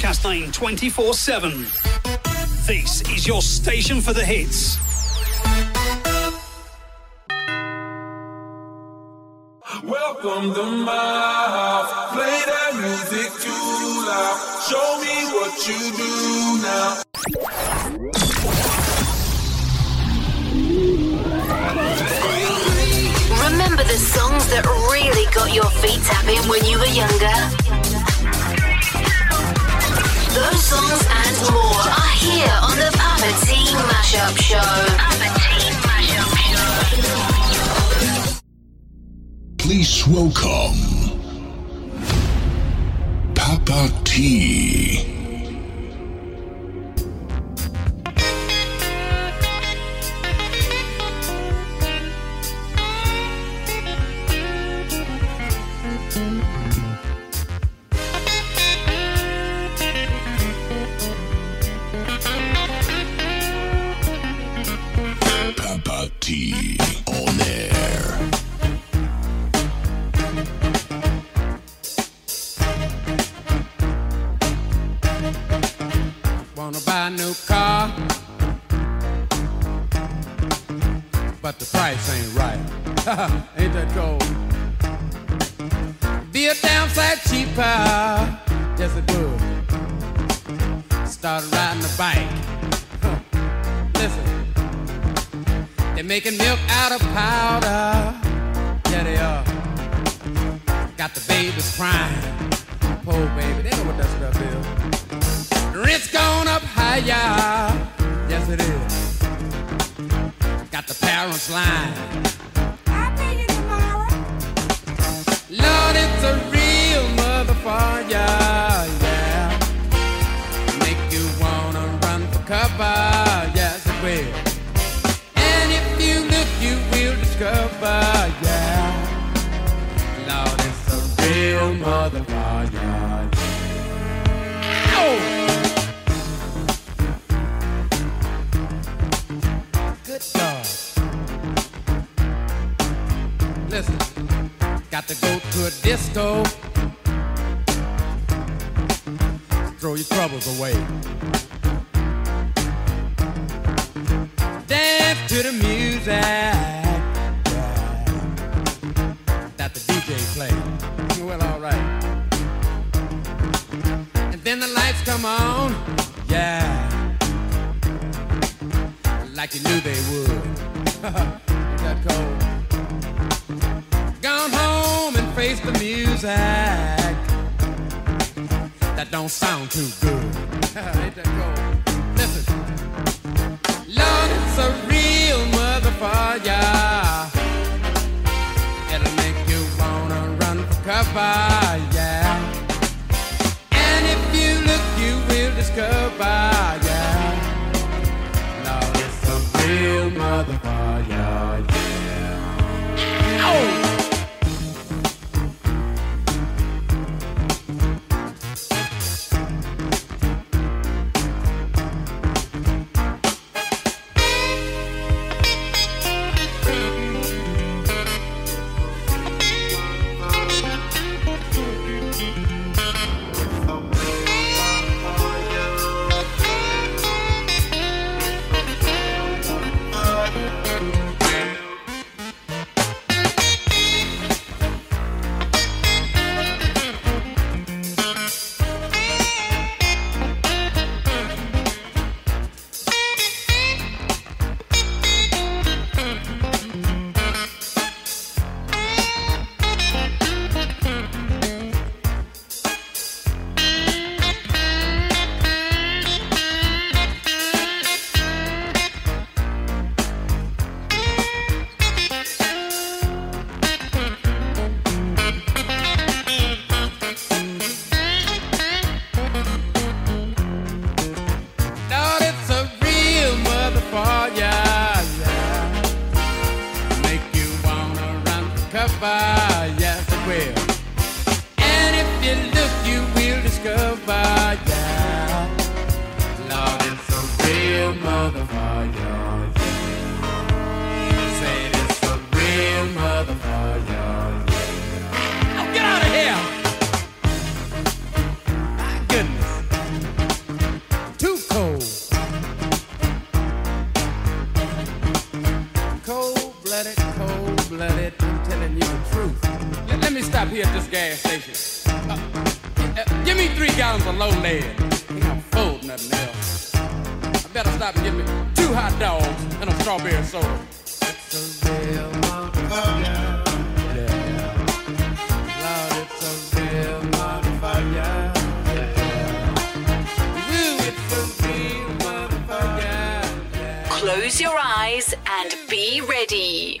Castlemaine 24 7. This is your station for the hits. Welcome to my house. Play that music too loud. Show me what you do now. Remember the songs that really got your feet tapping when you were younger? Songs and more are here on the Papa T Mashup Show. Please welcome Papa T. Got the babies crying. Poor baby, they know what that stuff is. Rent's gone up higher. Yes, it is. Got the parents lying. I'll pay you tomorrow. Lord, it's a real motherfucker. Yeah. Make you wanna run for cover. Yes, it will. And if you look, you will discover. Oh! Good dog. Listen, got to go to a disco. Throw your troubles away. Dance to the music that the. Well, alright. Then the lights come on. Yeah like you knew they would. Ain't that cold? Gone home and face the music that don't sound too good. Ain't that cold? Listen, Lord, it's a real motherfucker. It'll make you wanna run for cover, will discover, yeah. Lord, it's a real motherfucker, yeah. Close your eyes and be ready.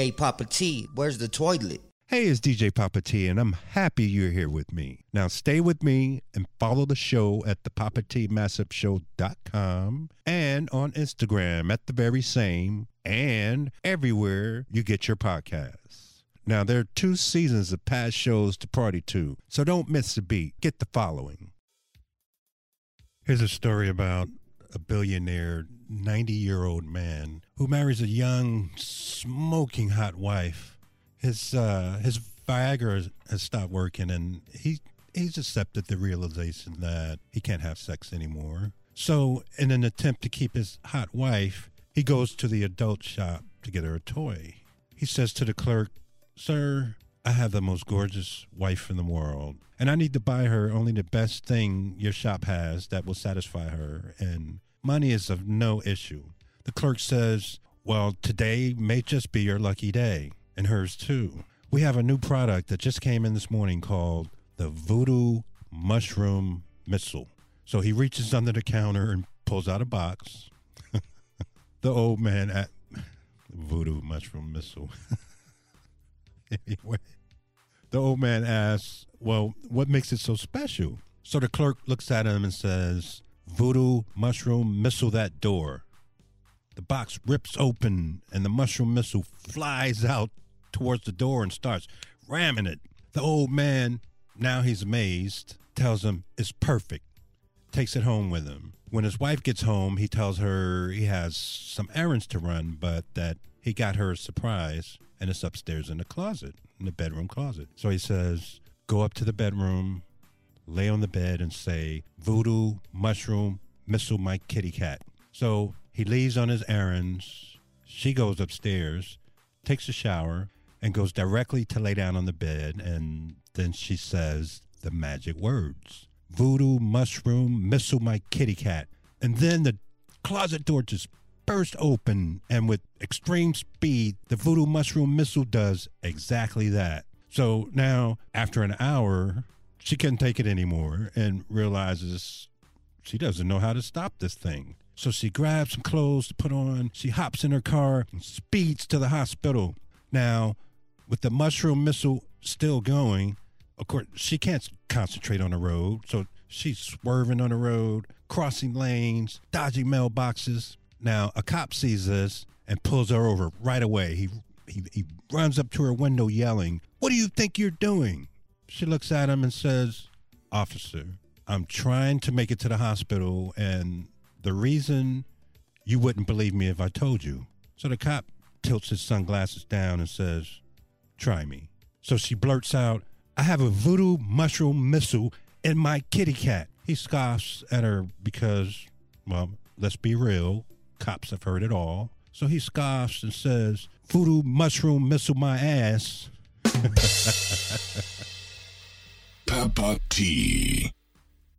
Hey, Papa T, where's the toilet? Hey, it's DJ Papa T, and I'm happy you're here with me. Now, stay with me and follow the show at the and on Instagram at the very same and everywhere you get your podcasts. Now, there are two seasons of past shows to party to, so don't miss a beat. Get the following. Here's a story about a billionaire 90 year old man who marries a young, smoking hot wife. His, uh, his Viagra has stopped working and he, he's accepted the realization that he can't have sex anymore. So, in an attempt to keep his hot wife, he goes to the adult shop to get her a toy. He says to the clerk, Sir, I have the most gorgeous wife in the world, and I need to buy her only the best thing your shop has that will satisfy her and money is of no issue. The clerk says, Well, today may just be your lucky day, and hers too. We have a new product that just came in this morning called the Voodoo Mushroom Missile. So he reaches under the counter and pulls out a box. the old man at Voodoo Mushroom Missile. anyway, the old man asks, Well, what makes it so special? So the clerk looks at him and says, Voodoo Mushroom Missile that door. The box rips open and the mushroom missile flies out towards the door and starts ramming it. The old man, now he's amazed, tells him it's perfect, takes it home with him. When his wife gets home, he tells her he has some errands to run, but that he got her a surprise and it's upstairs in the closet, in the bedroom closet. So he says, Go up to the bedroom, lay on the bed, and say, Voodoo, mushroom, missile my kitty cat. So he leaves on his errands. She goes upstairs, takes a shower, and goes directly to lay down on the bed. And then she says the magic words Voodoo, mushroom, missile my kitty cat. And then the closet door just burst open, and with extreme speed, the voodoo mushroom missile does exactly that. So now, after an hour, she can't take it anymore and realizes she doesn't know how to stop this thing. So she grabs some clothes to put on. She hops in her car and speeds to the hospital. Now, with the mushroom missile still going, of course, she can't concentrate on the road. So she's swerving on the road, crossing lanes, dodging mailboxes. Now, a cop sees this and pulls her over right away. He, he, he runs up to her window yelling, What do you think you're doing? She looks at him and says, Officer, I'm trying to make it to the hospital, and the reason you wouldn't believe me if I told you. So the cop tilts his sunglasses down and says, Try me. So she blurts out, I have a voodoo mushroom missile in my kitty cat. He scoffs at her because, well, let's be real, cops have heard it all. So he scoffs and says, Voodoo mushroom missile my ass. Papa T.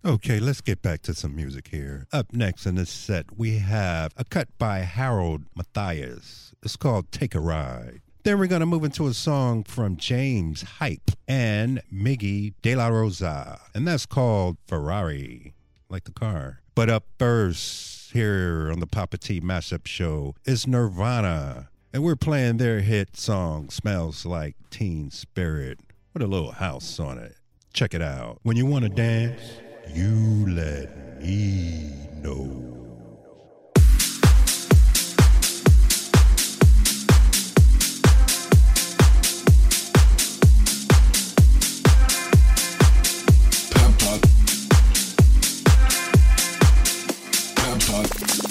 Okay, let's get back to some music here. Up next in this set, we have a cut by Harald Matthias. It's called Take a Ride. Then we're going to move into a song from James Hype and Miggy Dela Rosa, and that's called Ferrari, like the car. But up first, here on the Papa T Mashup Show, is Nirvana, and we're playing their hit song, Smells Like Teen Spirit, with a little house on it. Check it out. When you want to dance, you let me know. Papa. Papa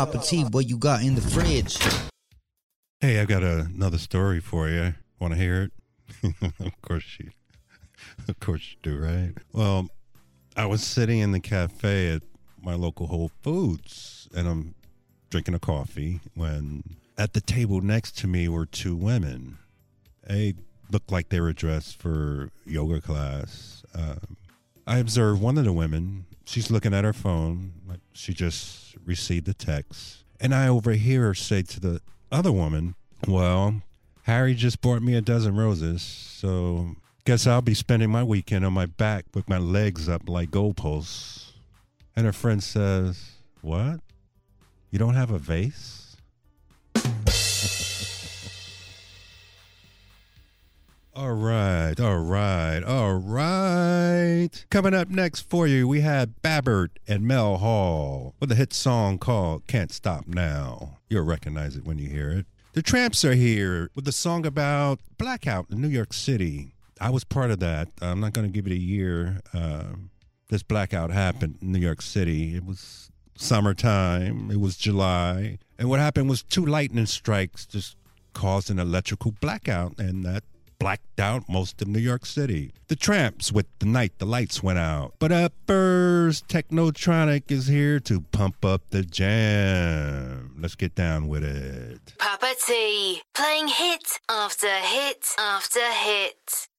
Papa T, what you got in the fridge? Hey, I've got a, another story for you. Want to hear it? of course you, of course you do, right? Well, I was sitting in the cafe at my local Whole Foods, and I'm drinking a coffee when at the table next to me were two women. They looked like they were dressed for yoga class. Um, I observed one of the women. She's looking at her phone, she just received a text, and I overhear her say to the other woman, "Well, Harry just bought me a dozen roses, so guess I'll be spending my weekend on my back with my legs up like goalposts." And her friend says, "What? You don't have a vase?" All right, all right, all right. Coming up next for you, we have Babert and Mell Hall with a hit song called Can't Stop Now. You'll recognize it when you hear it. The Trammps are here with a song about blackout in New York City. I was part of that. I'm not going to give it a year. Um, this blackout happened in New York City. It was summertime, it was July. And what happened was two lightning strikes just caused an electrical blackout, and that blacked out most of New York City. The Trammps with The Night the Lights Went Out. But up first, Technotronic is here to pump up the jam. Let's get down with it. Papa T, playing hit after hit after hit.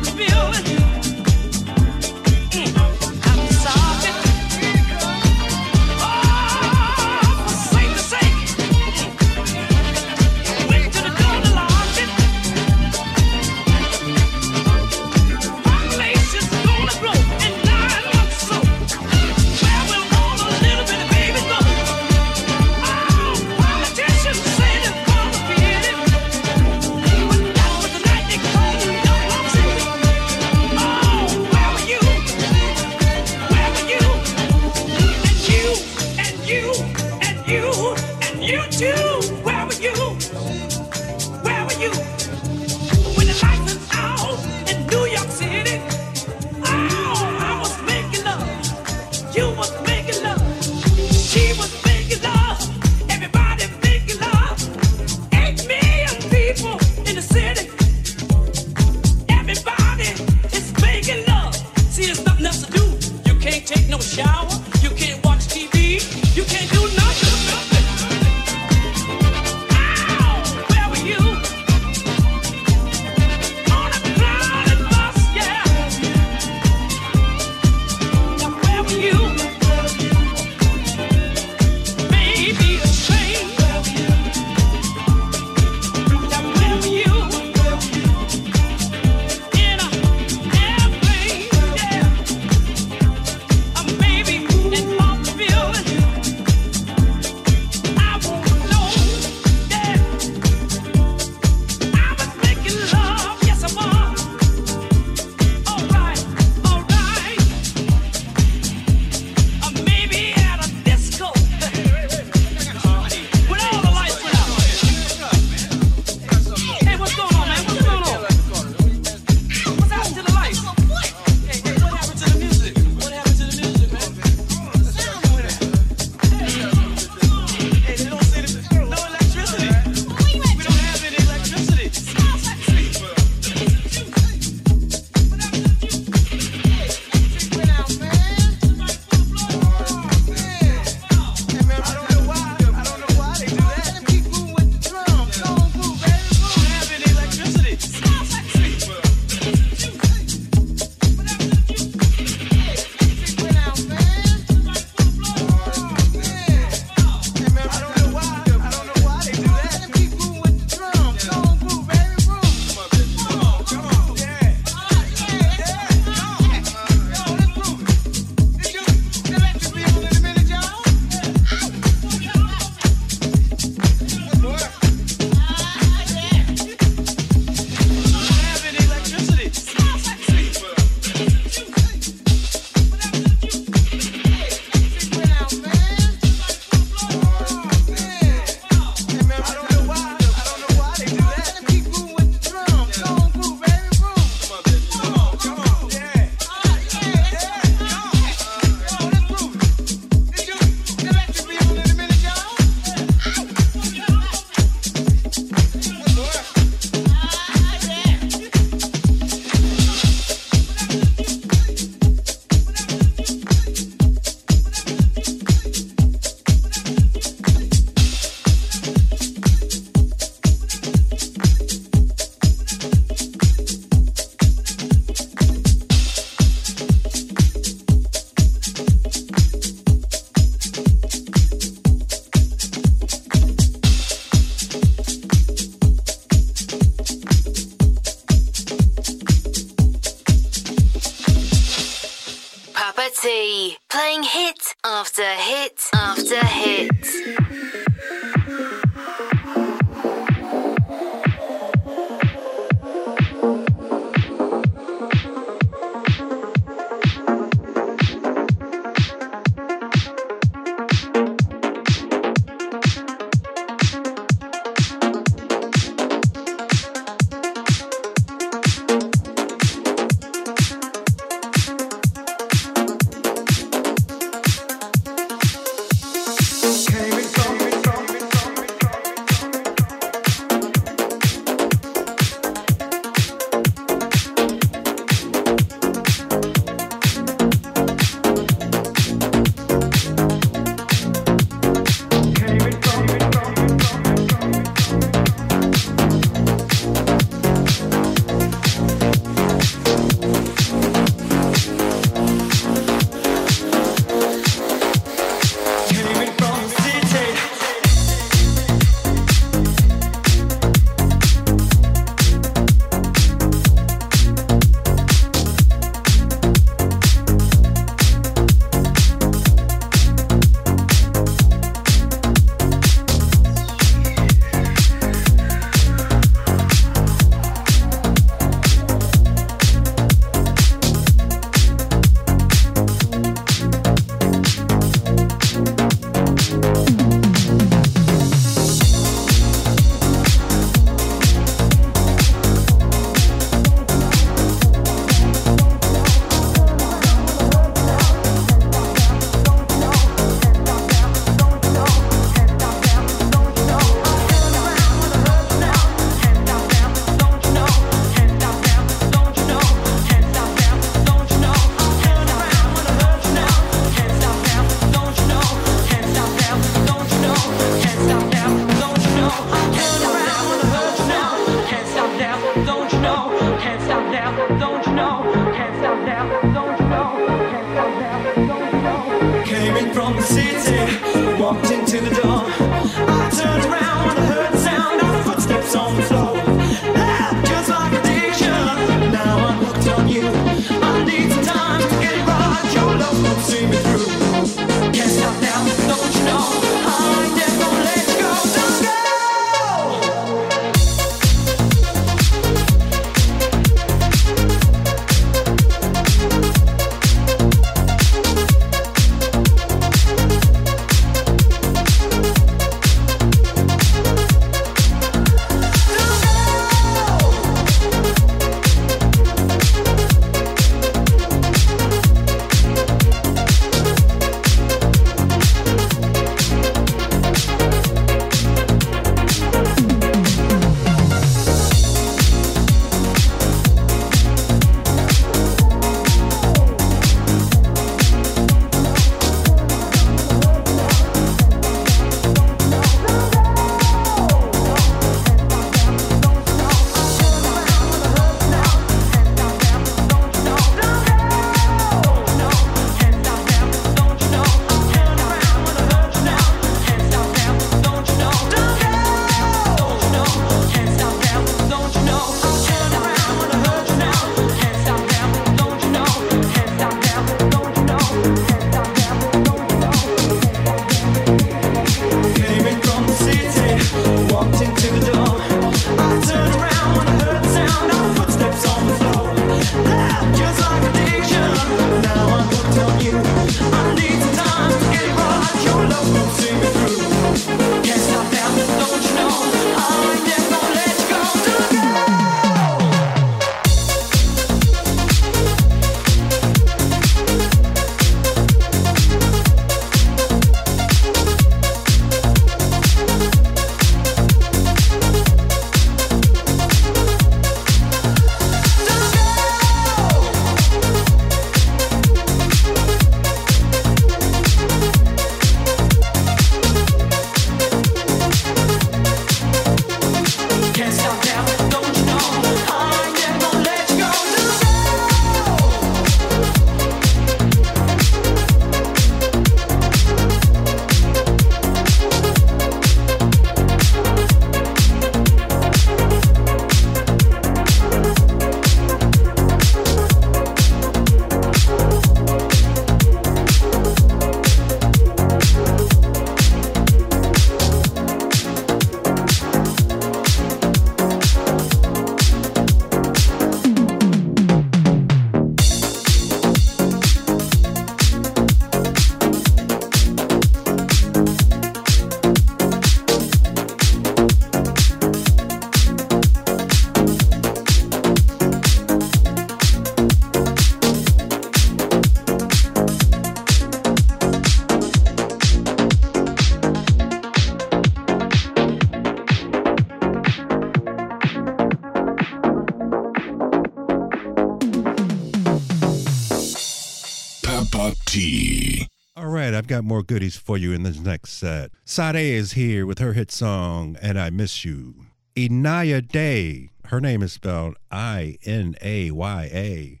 goodies for you in this next set. Sade is here with her hit song, And I Miss You. Inaya Day, her name is spelled I N A Y A.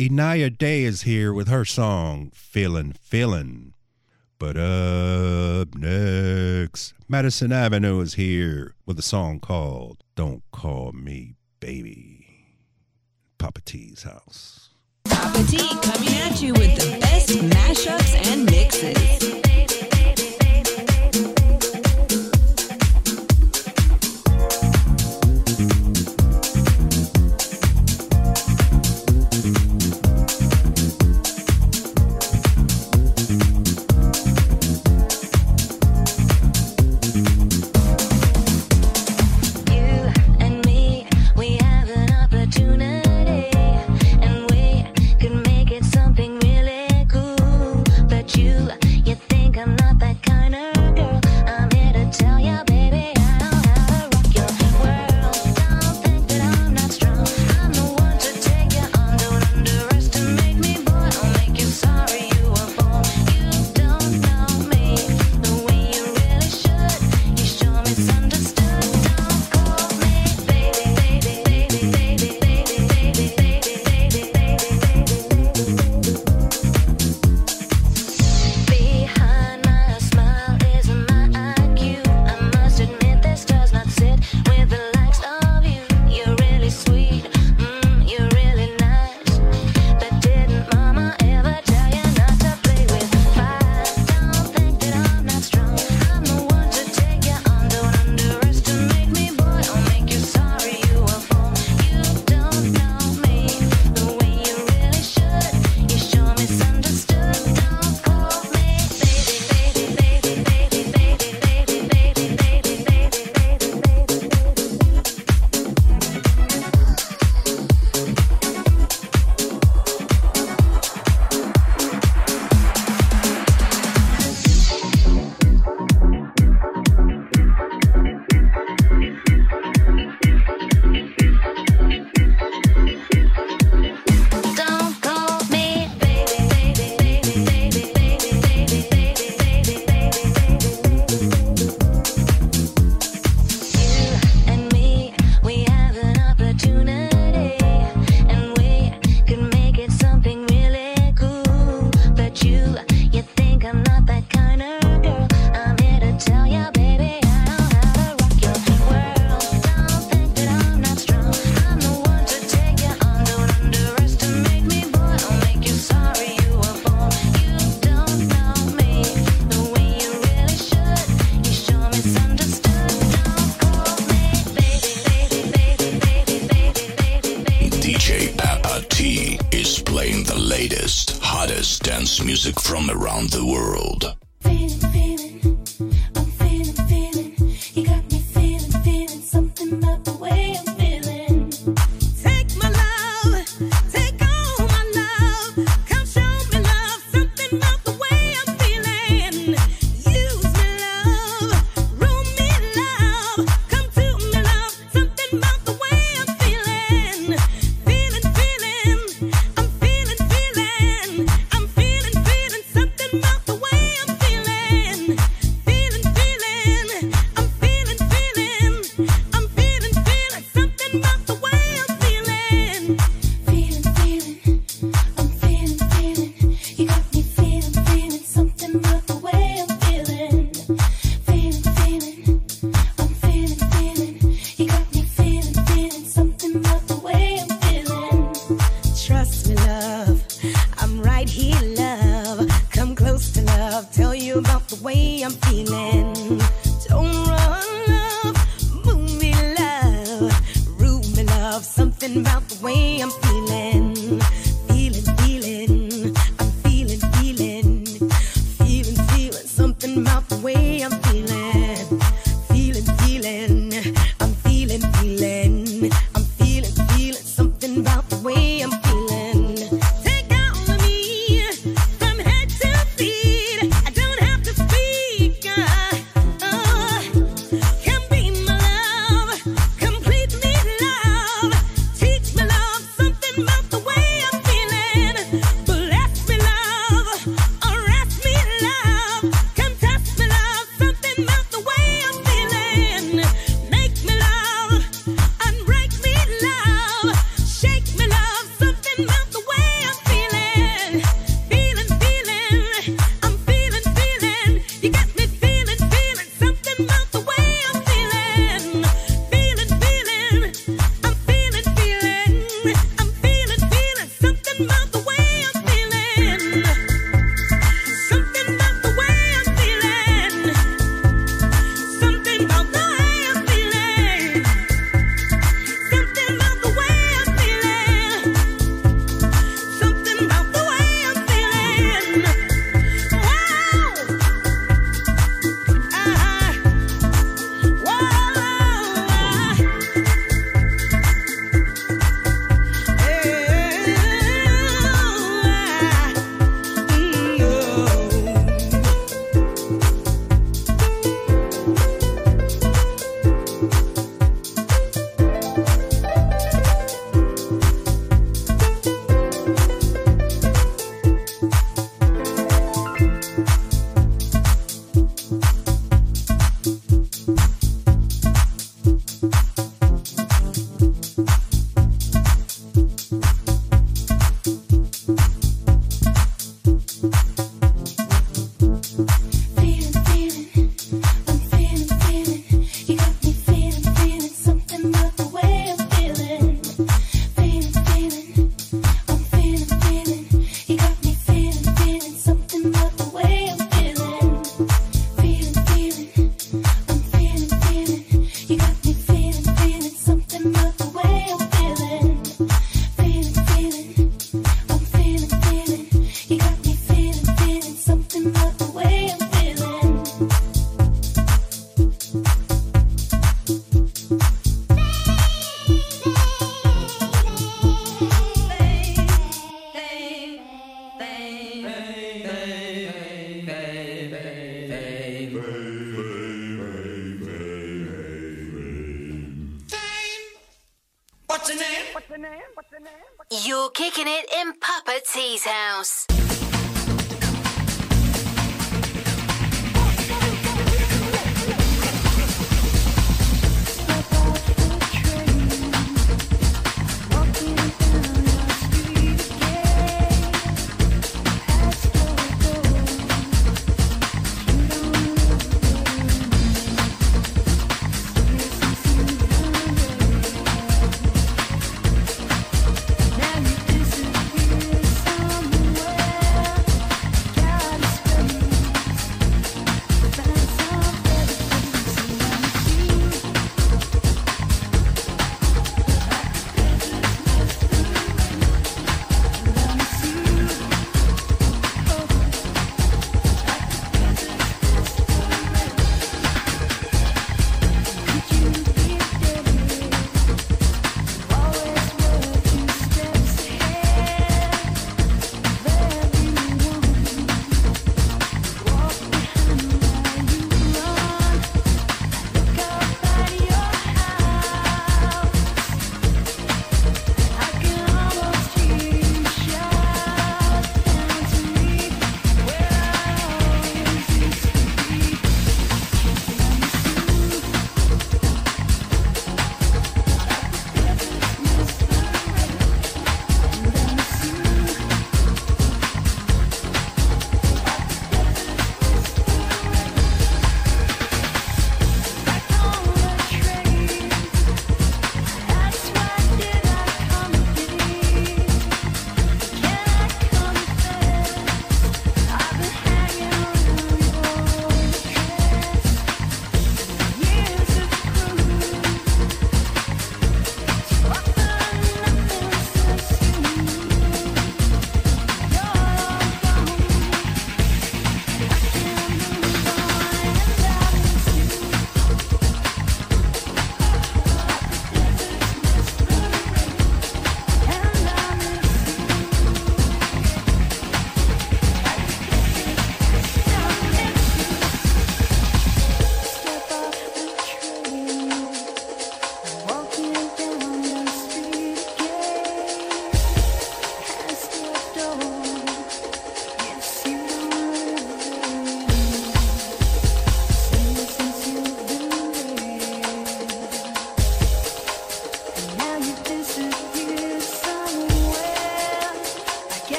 Inaya Day is here with her song, Feelin' Feelin'. But up next, Madison Avenue is here with a song called Don't Call Me Baby. Papa T's house. Coming at you with the best mashups and mixes.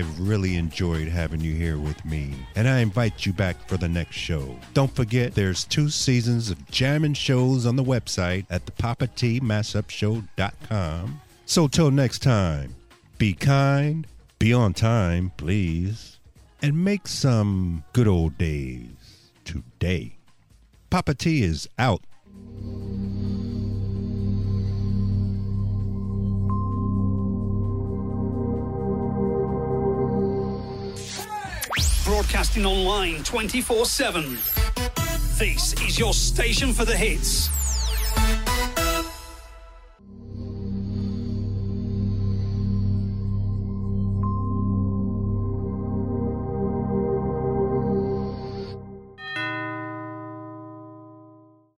I've really enjoyed having you here with me, and I invite you back for the next show. Don't forget, there's two seasons of jamming shows on the website at the Papa T Show.com. So till next time, be kind, be on time, please, and make some good old days today. Papa T is out. Broadcasting online 24 7. This is your station for the hits.